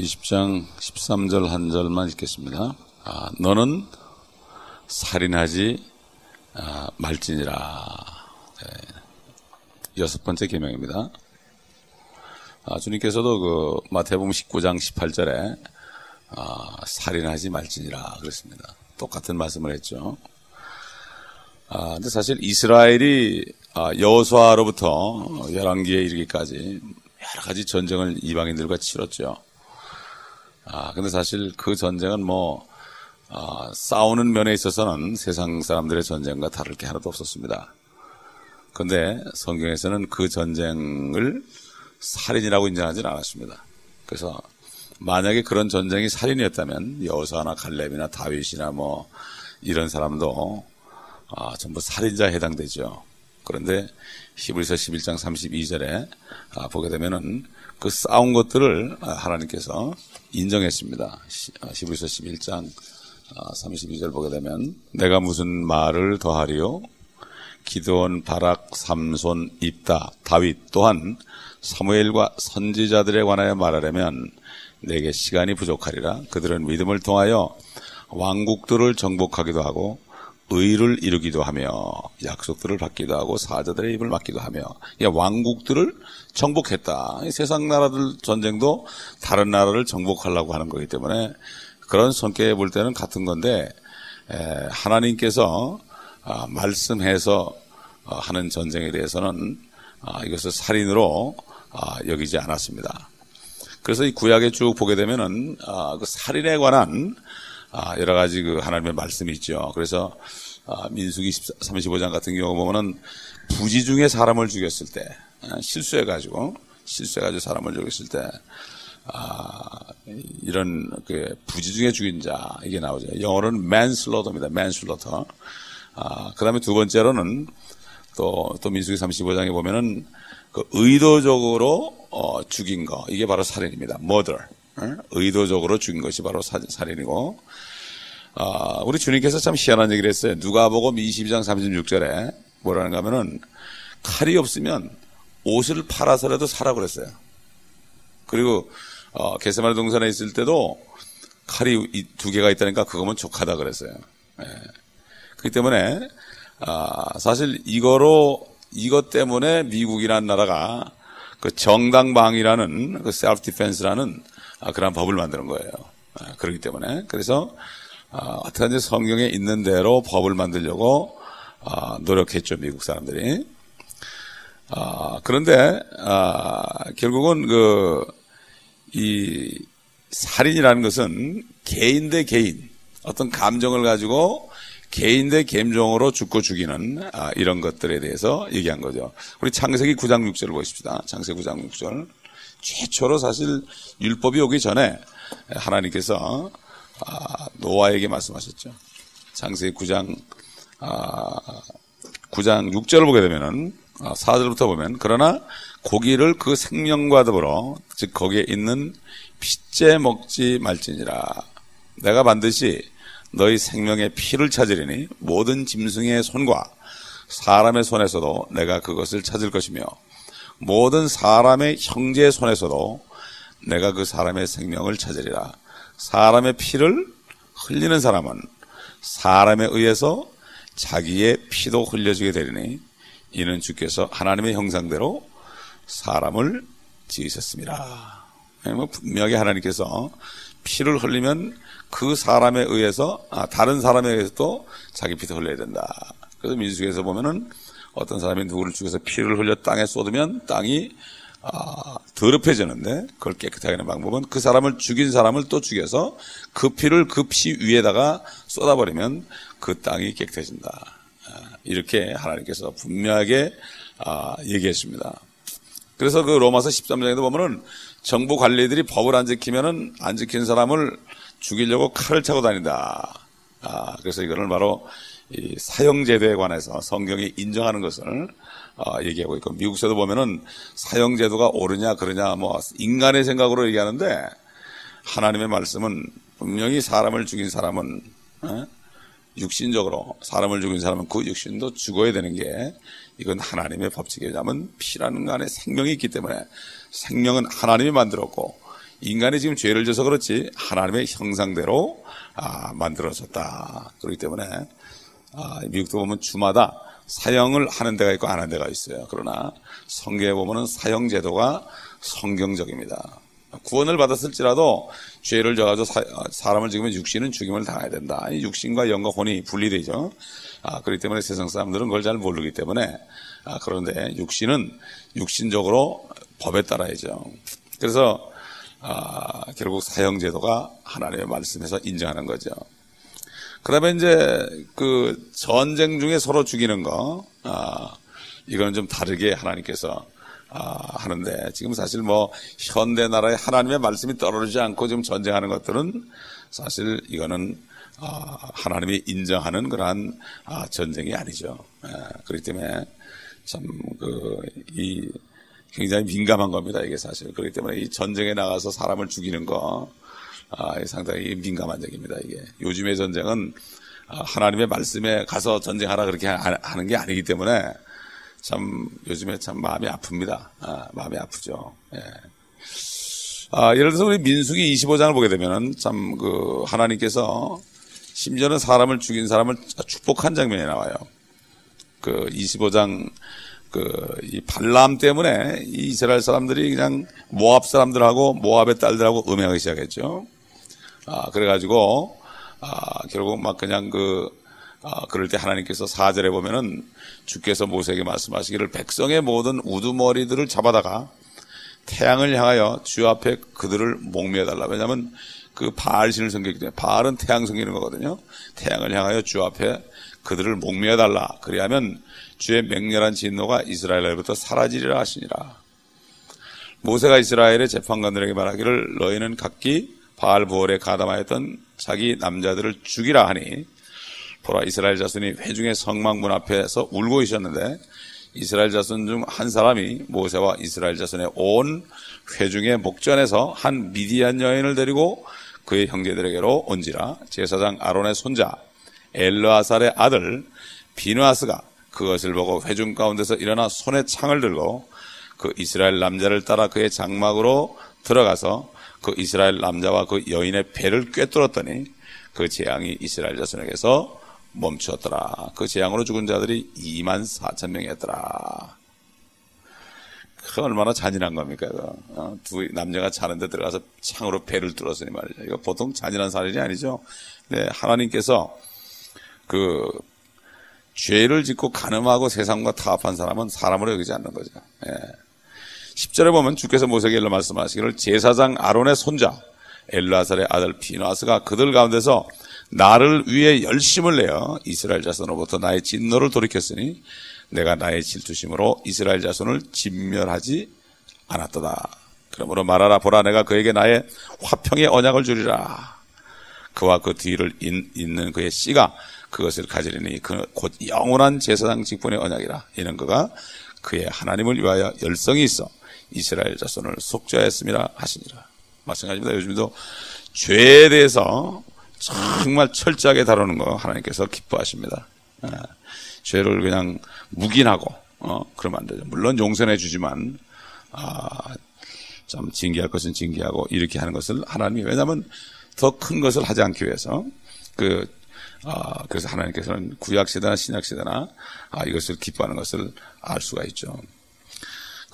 20장 13절 한 절만 읽겠습니다. 아, 너는 살인하지 아, 말지니라. 네. 여섯 번째 계명입니다. 아, 주님께서도 그 마태복음 19장 18절에 아, 살인하지 말지니라 그랬습니다. 똑같은 말씀을 했죠. 아, 근데 사실 이스라엘이 아, 여호수아로부터 열왕기에 이르기까지 여러 가지 전쟁을 이방인들과 치렀죠. 아, 근데 사실 그 전쟁은 뭐, 아, 싸우는 면에 있어서는 세상 사람들의 전쟁과 다를 게 하나도 없었습니다. 근데 성경에서는 그 전쟁을 살인이라고 인정하지는 않았습니다. 그래서 만약에 그런 전쟁이 살인이었다면 여호수아나 갈렙이나 다윗이나 뭐 이런 사람도 아, 전부 살인자에 해당되죠. 그런데 히브리서 11장 32절에 아, 보게 되면은 그 싸운 것들을 하나님께서 인정했습니다. 아, 히브리서 11장 32절 아, 보게 되면 내가 무슨 말을 더하리요? 기도원, 바락, 삼손, 입다, 다윗 또한 사무엘과 선지자들에 관하여 말하려면 내게 시간이 부족하리라. 그들은 믿음을 통하여 왕국들을 정복하기도 하고 의를 이루기도 하며 약속들을 받기도 하고 사자들의 입을 막기도 하며 왕국들을 정복했다. 세상 나라들 전쟁도 다른 나라를 정복하려고 하는 거기 때문에 그런 성격에 볼 때는 같은 건데 하나님께서 아, 말씀해서 어, 하는 전쟁에 대해서는 아, 이것을 살인으로 아, 여기지 않았습니다. 그래서 이 구약에 쭉 보게 되면은 그 살인에 관한 여러 가지 그 하나님의 말씀이 있죠. 그래서 민수기 35장 같은 경우 보면은 부지 중에 사람을 죽였을 때 어, 실수해 가지고 실수해 가지고 사람을 죽였을 때 아, 이런 그 부지 중에 죽인 자 이게 나오죠. 영어로는 manslaughterb니다. manslaughter. 아, 그다음에 두 번째로는 또 또 민수기 35장에 보면은 그 의도적으로 어, 죽인 거 이게 바로 살인입니다. murder. 어? 의도적으로 죽인 것이 바로 사, 살인이고 아, 우리 주님께서 참 희한한 얘기를 했어요. 누가복음 22장 36절에 뭐라는가 하면은 칼이 없으면 옷을 팔아서라도 사라 그랬어요. 그리고 어, 게세마리 동산에 있을 때도 칼이 두 개가 있다니까 그거면 족하다 그랬어요. 예. 그렇기 때문에 아, 사실 이거로 이것 때문에 미국이라는 나라가 그 정당방위라는 그 셀프 디펜스라는 아, 그런 법을 만드는 거예요. 아, 그렇기 때문에 그래서 아, 어떻게든지 성경에 있는 대로 법을 만들려고 아, 노력했죠 미국 사람들이. 아, 그런데 아, 결국은 그 이 살인이라는 것은 개인 대 개인 어떤 감정을 가지고 개인 대 감정으로 죽고 죽이는 아, 이런 것들에 대해서 얘기한 거죠. 우리 창세기 9장 6절을 보십시다. 창세기 9장 6절. 최초로 사실 율법이 오기 전에 하나님께서 아, 노아에게 말씀하셨죠. 창세기 9장 아, 9장 6절을 보게 되면은 4절부터 아, 보면 그러나 고기를 그 생명과 더불어 즉 거기에 있는 피째 먹지 말지니라 내가 반드시 너희 생명의 피를 찾으리니 모든 짐승의 손과 사람의 손에서도 내가 그것을 찾을 것이며 모든 사람의 형제의 손에서도 내가 그 사람의 생명을 찾으리라 사람의 피를 흘리는 사람은 사람에 의해서 자기의 피도 흘려지게 되리니 이는 주께서 하나님의 형상대로 사람을 지으셨습니다. 뭐 분명하게 하나님께서 피를 흘리면 그 사람에 의해서 아, 다른 사람에 의해서 도 자기 피도 흘려야 된다. 그래서 민수기에서 보면은 어떤 사람이 누구를 죽여서 피를 흘려 땅에 쏟으면 땅이 아, 더럽혀지는데 그걸 깨끗하게 하는 방법은 그 사람을 죽인 사람을 또 죽여서 그 피를 그 피 위에다가 쏟아버리면 그 땅이 깨끗해진다. 아, 이렇게 하나님께서 분명하게 아, 얘기했습니다. 그래서 그 로마서 13장에도 보면은 정부 관리들이 법을 안 지키면은 안 지킨 사람을 죽이려고 칼을 차고 다닌다. 아, 그래서 이거는 바로 사형제도에 관해서 성경이 인정하는 것을 어, 얘기하고 있고 미국에도 보면은 사형제도가 옳으냐 그러냐 뭐 인간의 생각으로 얘기하는데 하나님의 말씀은 분명히 사람을 죽인 사람은 어? 육신적으로 사람을 죽인 사람은 그 육신도 죽어야 되는 게 이건 하나님의 법칙이냐면 피라는 거 안에 생명이 있기 때문에 생명은 하나님이 만들었고 인간이 지금 죄를 져서 그렇지 하나님의 형상대로 아, 만들어졌다. 그렇기 때문에 아, 미국도 보면 주마다 사형을 하는 데가 있고 안 하는 데가 있어요. 그러나 성경에 보면은 사형 제도가 성경적입니다. 구원을 받았을지라도 죄를 져가지고 사, 람을 죽이면 육신은 죽임을 당해야 된다. 이 육신과 영과 혼이 분리되죠. 아, 그렇기 때문에 세상 사람들은 그걸 잘 모르기 때문에 아, 그런데 육신은 육신적으로 법에 따라야죠. 그래서 아, 결국 사형 제도가 하나님의 말씀에서 인정하는 거죠. 그다음에 이제 그 전쟁 중에 서로 죽이는 거, 아, 이거는 좀 다르게 하나님께서 아, 하는데 지금 사실 뭐 현대 나라에 하나님의 말씀이 떨어지지 않고 지금 전쟁하는 것들은 사실 이거는 아, 하나님이 인정하는 그러한 아, 전쟁이 아니죠. 예, 그렇기 때문에 참 그 이 굉장히 민감한 겁니다. 이게 사실 그렇기 때문에 이 전쟁에 나가서 사람을 죽이는 거 아, 상당히 민감한 얘기입니다. 이게 요즘의 전쟁은 아, 하나님의 말씀에 가서 전쟁하라 그렇게 하는 게 아니기 때문에 참 요즘에 참 마음이 아픕니다. 아, 마음이 아프죠. 예. 아, 예를 들어서 우리 민수기 25장을 보게 되면은 참 그 하나님께서 심지어는 사람을 죽인 사람을 축복한 장면이 나와요. 그 25장 그 이 발람 때문에 이 이스라엘 사람들이 그냥 모압 사람들하고 모압의 딸들하고 음행하기 시작했죠. 아, 그래가지고, 아, 결국 막 그냥 그, 아, 그럴 때 하나님께서 사절에 보면은 주께서 모세에게 말씀하시기를 백성의 모든 우두머리들을 잡아다가 태양을 향하여 주 앞에 그들을 목매달라. 왜냐하면 그 바알신을 섬기기 때문에 바알은 태양 섬기는 거거든요. 태양을 향하여 주 앞에 그들을 목매달라. 그리하면 주의 맹렬한 진노가 이스라엘로부터 사라지리라 하시니라. 모세가 이스라엘의 재판관들에게 말하기를 너희는 각기 바알 부월에 가담하였던 자기 남자들을 죽이라 하니 보라 이스라엘 자손이 회중의 성막문 앞에서 울고 있었는데 이스라엘 자손 중 한 사람이 모세와 이스라엘 자손의 온 회중의 목전에서 한 미디안 여인을 데리고 그의 형제들에게로 온지라. 제사장 아론의 손자 엘르아살의 아들 비누아스가 그것을 보고 회중 가운데서 일어나 손에 창을 들고 그 이스라엘 남자를 따라 그의 장막으로 들어가서 그 이스라엘 남자와 그 여인의 배를 꿰뚫었더니 그 재앙이 이스라엘 자손에게서 멈추었더라. 그 재앙으로 죽은 자들이 2만 4천 명이었더라. 그 얼마나 잔인한 겁니까? 어? 두 남녀가 자는데 들어가서 창으로 배를 뚫었으니 말이죠. 이거 보통 잔인한 사례이 아니죠. 네, 하나님께서 그 죄를 짓고 가늠하고 세상과 타협한 사람은 사람으로 여기지 않는 거죠. 예. 10절에 보면 주께서 모세에게 일러 말씀하시기를 제사장 아론의 손자 엘라살의 아들 피나스가 그들 가운데서 나를 위해 열심을 내어 이스라엘 자손으로부터 나의 진노를 돌이켰으니 내가 나의 질투심으로 이스라엘 자손을 진멸하지 않았도다. 그러므로 말하라 보라 내가 그에게 나의 화평의 언약을 주리라. 그와 그 뒤를 잇는 그의 씨가 그것을 가지리니 그 곧 영원한 제사장 직분의 언약이라. 이는 그가 그의 하나님을 위하여 열성이 있어 이스라엘 자손을 속죄하였습니다 하시니라. 마찬가지입니다. 요즘도 죄에 대해서 정말 철저하게 다루는 거 하나님께서 기뻐하십니다. 아, 죄를 그냥 묵인하고 어, 그러면 안 되죠. 물론 용서해 주지만 아, 참 징계할 것은 징계하고 이렇게 하는 것을 하나님이 왜냐하면 더 큰 것을 하지 않기 위해서 그 아, 그래서 하나님께서는 구약 시대나 신약 시대나 아, 이것을 기뻐하는 것을 알 수가 있죠.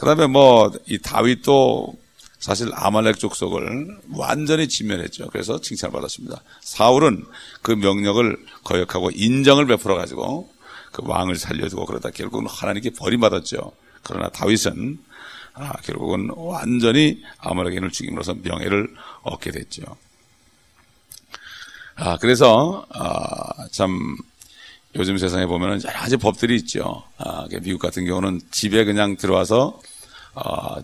그다음에 뭐 이 다윗도 사실 아말렉 족속을 완전히 진멸했죠. 그래서 칭찬을 받았습니다. 사울은 그 명령을 거역하고 인정을 베풀어 가지고 그 왕을 살려주고 그러다 결국은 하나님께 버림받았죠. 그러나 다윗은 아, 결국은 완전히 아말렉인을 죽임으로써 명예를 얻게 됐죠. 아, 그래서 아, 참 요즘 세상에 보면은 여러 가지 법들이 있죠. 아, 미국 같은 경우는 집에 그냥 들어와서 아,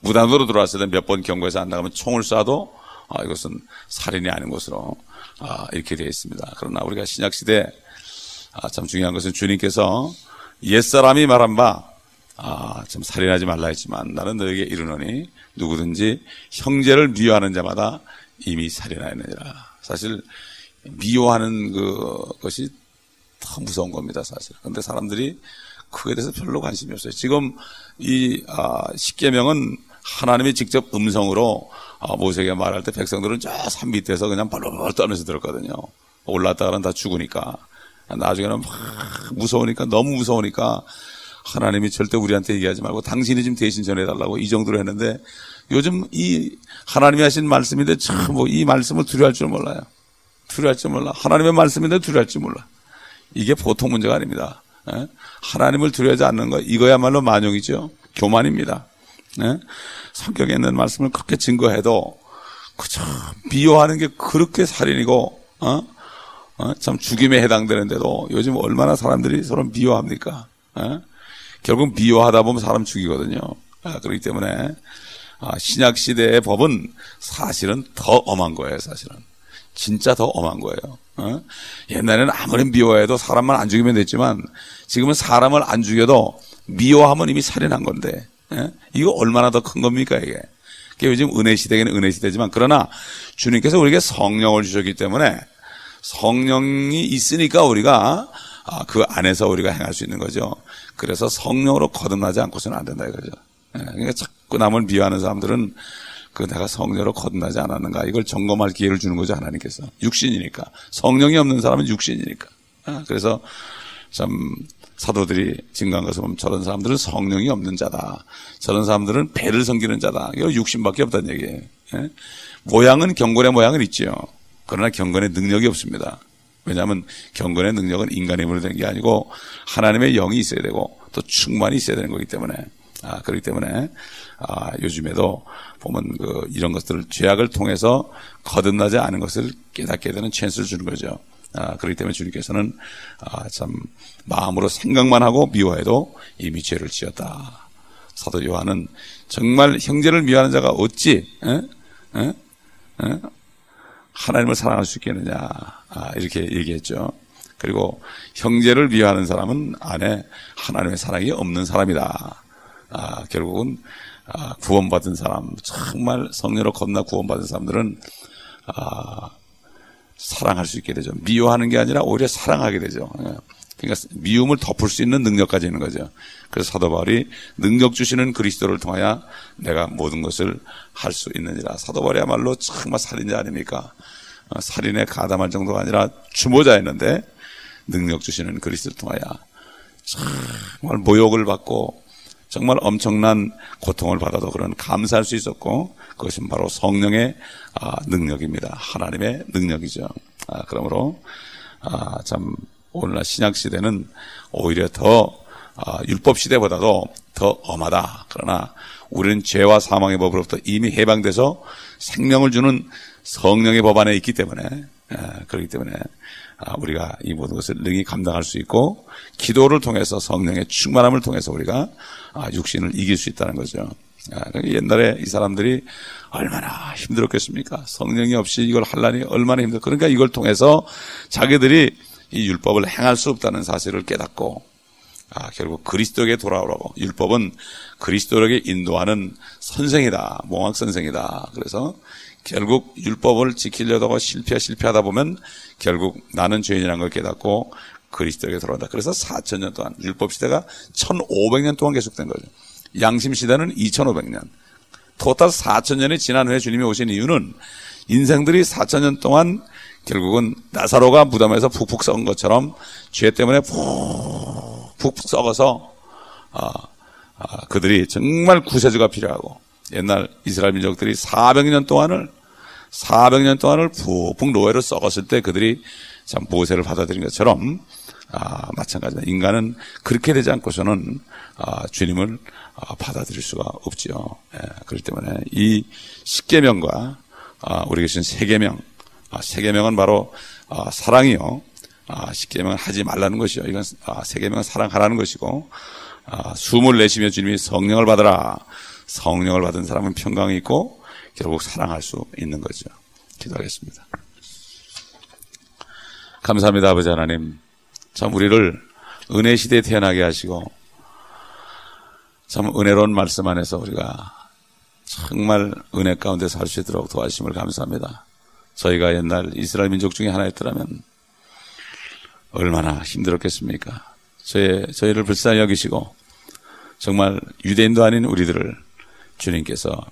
무단으로 들어왔을 때 몇 번 경고해서 안 나가면 총을 쏴도 아, 이것은 살인이 아닌 것으로 아, 이렇게 되어 있습니다. 그러나 우리가 신약 시대 아, 참 중요한 것은 주님께서 옛 사람이 말한 바 아, 참 살인하지 말라 했지만 나는 너에게 이르노니 누구든지 형제를 미워하는 자마다 이미 살인하였느니라. 사실 미워하는 그 것이 더 무서운 겁니다, 사실. 그런데 사람들이 그에 대해서 별로 관심이 없어요. 지금 이 아, 십계명은 하나님이 직접 음성으로 어, 모세가 말할 때 백성들은 저 산 밑에서 그냥 벌벌 떨면서 들었거든요. 올랐다가는 다 죽으니까. 나중에는 막 무서우니까 너무 무서우니까 하나님이 절대 우리한테 얘기하지 말고 당신이 좀 대신 전해달라고 이 정도로 했는데 요즘 이 하나님이 하신 말씀인데 참 뭐 이 말씀을 두려워할 줄 몰라요. 두려워할 줄 몰라. 하나님의 말씀인데 두려워할 줄 몰라. 이게 보통 문제가 아닙니다. 예? 하나님을 두려워하지 않는 거 이거야말로 만용이죠. 교만입니다. 예? 성경에 있는 말씀을 그렇게 증거해도 그저 미워하는 게 그렇게 살인이고 어? 어? 참 죽임에 해당되는데도 요즘 얼마나 사람들이 서로 미워합니까? 어? 결국 미워하다 보면 사람 죽이거든요. 아, 그렇기 때문에 아, 신약 시대의 법은 사실은 더 엄한 거예요. 사실은 진짜 더 엄한 거예요. 어? 옛날에는 아무리 미워해도 사람만 안 죽이면 됐지만 지금은 사람을 안 죽여도 미워하면 이미 살인한 건데 예? 이거 얼마나 더 큰 겁니까 이게? 요즘 은혜 시대에는 은혜 시대지만 그러나 주님께서 우리에게 성령을 주셨기 때문에 성령이 있으니까 우리가 아, 그 안에서 우리가 행할 수 있는 거죠. 그래서 성령으로 거듭나지 않고서는 안 된다 이거죠. 예, 그러니까 자꾸 남을 미워하는 사람들은 그 내가 성령으로 거듭나지 않았는가 이걸 점검할 기회를 주는 거죠 하나님께서 육신이니까 성령이 없는 사람은 육신이니까. 아, 그래서 참 사도들이 증거한 것을 보면 저런 사람들은 성령이 없는 자다. 저런 사람들은 배를 섬기는 자다. 이거 육신밖에 없다는 얘기예요. 예? 모양은 경건의 모양은 있지요. 그러나 경건의 능력이 없습니다. 왜냐하면 경건의 능력은 인간의 힘으로 된 게 아니고 하나님의 영이 있어야 되고 또 충만이 있어야 되는 거기 때문에 아, 그렇기 때문에 아, 요즘에도 보면 그 이런 것들을 죄악을 통해서 거듭나지 않은 것을 깨닫게 되는 찬스를 주는 거죠. 아, 그렇기 때문에 주님께서는 아, 참 마음으로 생각만 하고 미워해도 이미 죄를 지었다. 사도 요한은 정말 형제를 미워하는 자가 어찌 에? 에? 에? 하나님을 사랑할 수 있겠느냐 아, 이렇게 얘기했죠. 그리고 형제를 미워하는 사람은 안에 하나님의 사랑이 없는 사람이다. 아, 결국은 아, 구원받은 사람 정말 성녀로 겁나 구원받은 사람들은 아, 사랑할 수 있게 되죠. 미워하는 게 아니라 오히려 사랑하게 되죠. 예. 그러니까 미움을 덮을 수 있는 능력까지 있는 거죠. 그래서 사도 바울이 능력 주시는 그리스도를 통하여 내가 모든 것을 할 수 있느니라. 사도 바울이야말로 정말 살인자 아닙니까? 어, 살인에 가담할 정도가 아니라 주모자였는데 능력 주시는 그리스도를 통하여 정말 모욕을 받고 정말 엄청난 고통을 받아도 그런 감사할 수 있었고 그것은 바로 성령의 아, 능력입니다. 하나님의 능력이죠. 아, 그러므로 아, 참 오늘날 신약 시대는 오히려 더 율법 시대보다도 더 엄하다. 그러나 우리는 죄와 사망의 법으로부터 이미 해방돼서 생명을 주는 성령의 법 안에 있기 때문에 그렇기 때문에 우리가 이 모든 것을 능히 감당할 수 있고 기도를 통해서 성령의 충만함을 통해서 우리가 육신을 이길 수 있다는 거죠. 그러니까 옛날에 이 사람들이 얼마나 힘들었겠습니까? 성령이 없이 이걸 할라니 얼마나 힘들. 그러니까 이걸 통해서 자기들이 이 율법을 행할 수 없다는 사실을 깨닫고 아, 결국 그리스도에게 돌아오라고 율법은 그리스도에게 인도하는 선생이다, 몽학 선생이다. 그래서 결국 율법을 지키려다가 실패 실패하다 보면 결국 나는 죄인이라는 걸 깨닫고 그리스도에게 돌아온다. 그래서 4천 년 동안 율법 시대가 1,500년 동안 계속된 거죠. 양심 시대는 2,500년. 토탈 4천 년이 지난 후에 주님이 오신 이유는 인생들이 4천 년 동안 결국은 나사로가 무덤에서 푹푹 썩은 것처럼 죄 때문에 푹 푹 썩어서 아, 아, 그들이 정말 구세주가 필요하고 옛날 이스라엘 민족들이 400년 동안을 400년 동안을 푹푹 노예로 썩었을 때 그들이 참 모세를 받아들인 것처럼 아, 마찬가지다. 인간은 그렇게 되지 않고서는 아, 주님을 아, 받아들일 수가 없지요. 예, 그렇기 때문에 이 십계명과 아, 우리 계신 세계명, 아, 세계명은 바로 아, 사랑이요. 아, 십계명은 하지 말라는 것이요. 이건 아, 세계명은 사랑하라는 것이고 아, 숨을 내쉬며 주님이 성령을 받으라. 성령을 받은 사람은 평강이 있고 결국 사랑할 수 있는 거죠. 기도하겠습니다. 감사합니다, 아버지 하나님. 참 우리를 은혜 시대에 태어나게 하시고 참 은혜로운 말씀 안에서 우리가 정말 은혜 가운데 살 수 있도록 도와주심을 감사합니다. 저희가 옛날 이스라엘 민족 중에 하나였더라면 얼마나 힘들었겠습니까? 저희, 저희를 불쌍히 여기시고 정말 유대인도 아닌 우리들을 주님께서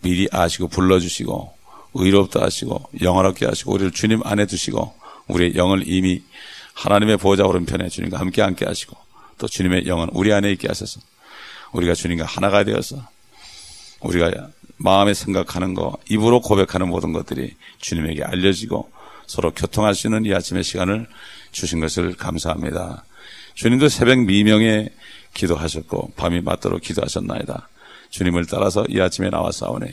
미리 아시고 불러주시고 의롭다 하시고 영원롭게 하시고 우리를 주님 안에 두시고 우리의 영을 이미 하나님의 보좌 오른편에 주님과 함께 함께 하시고 또 주님의 영은 우리 안에 있게 하셔서 우리가 주님과 하나가 되어서 우리가 마음에 생각하는 거, 입으로 고백하는 모든 것들이 주님에게 알려지고 서로 교통할 수 있는 이 아침의 시간을 주신 것을 감사합니다. 주님도 새벽 미명에 기도하셨고 밤이 맞도록 기도하셨나이다. 주님을 따라서 이 아침에 나와싸우니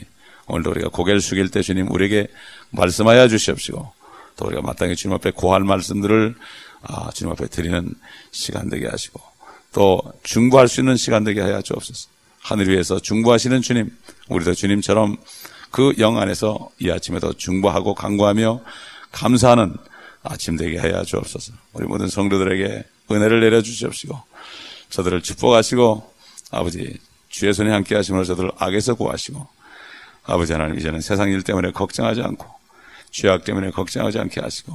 오늘도 우리가 고개를 숙일 때 주님 우리에게 말씀하여 주시옵시고 또 우리가 마땅히 주님 앞에 고할 말씀들을 아, 주님 앞에 드리는 시간 되게 하시고 또 중보할 수 있는 시간 되게 하여 주옵소서. 하늘 위에서 중보하시는 주님, 우리도 주님처럼 그 영 안에서 이 아침에도 중보하고 강구하며 감사하는 아침 되게 하여 주옵소서. 우리 모든 성도들에게 은혜를 내려 주시옵시고 저들을 축복하시고 아버지 주의 손에 함께 하심으로 저들을 악에서 구하시고 아버지 하나님 이제는 세상 일 때문에 걱정하지 않고 죄악 때문에 걱정하지 않게 하시고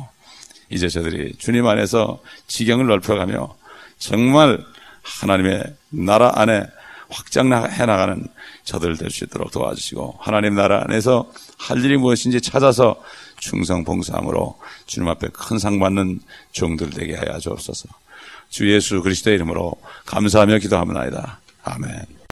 이제 저들이 주님 안에서 지경을 넓혀가며 정말 하나님의 나라 안에 확장해 나가는 저들 될 수 있도록 도와주시고 하나님 나라 안에서 할 일이 무엇인지 찾아서 충성 봉사함으로 주님 앞에 큰 상 받는 종들 되게 하여 주옵소서. 주 예수 그리스도의 이름으로 감사하며 기도합니다. 아멘.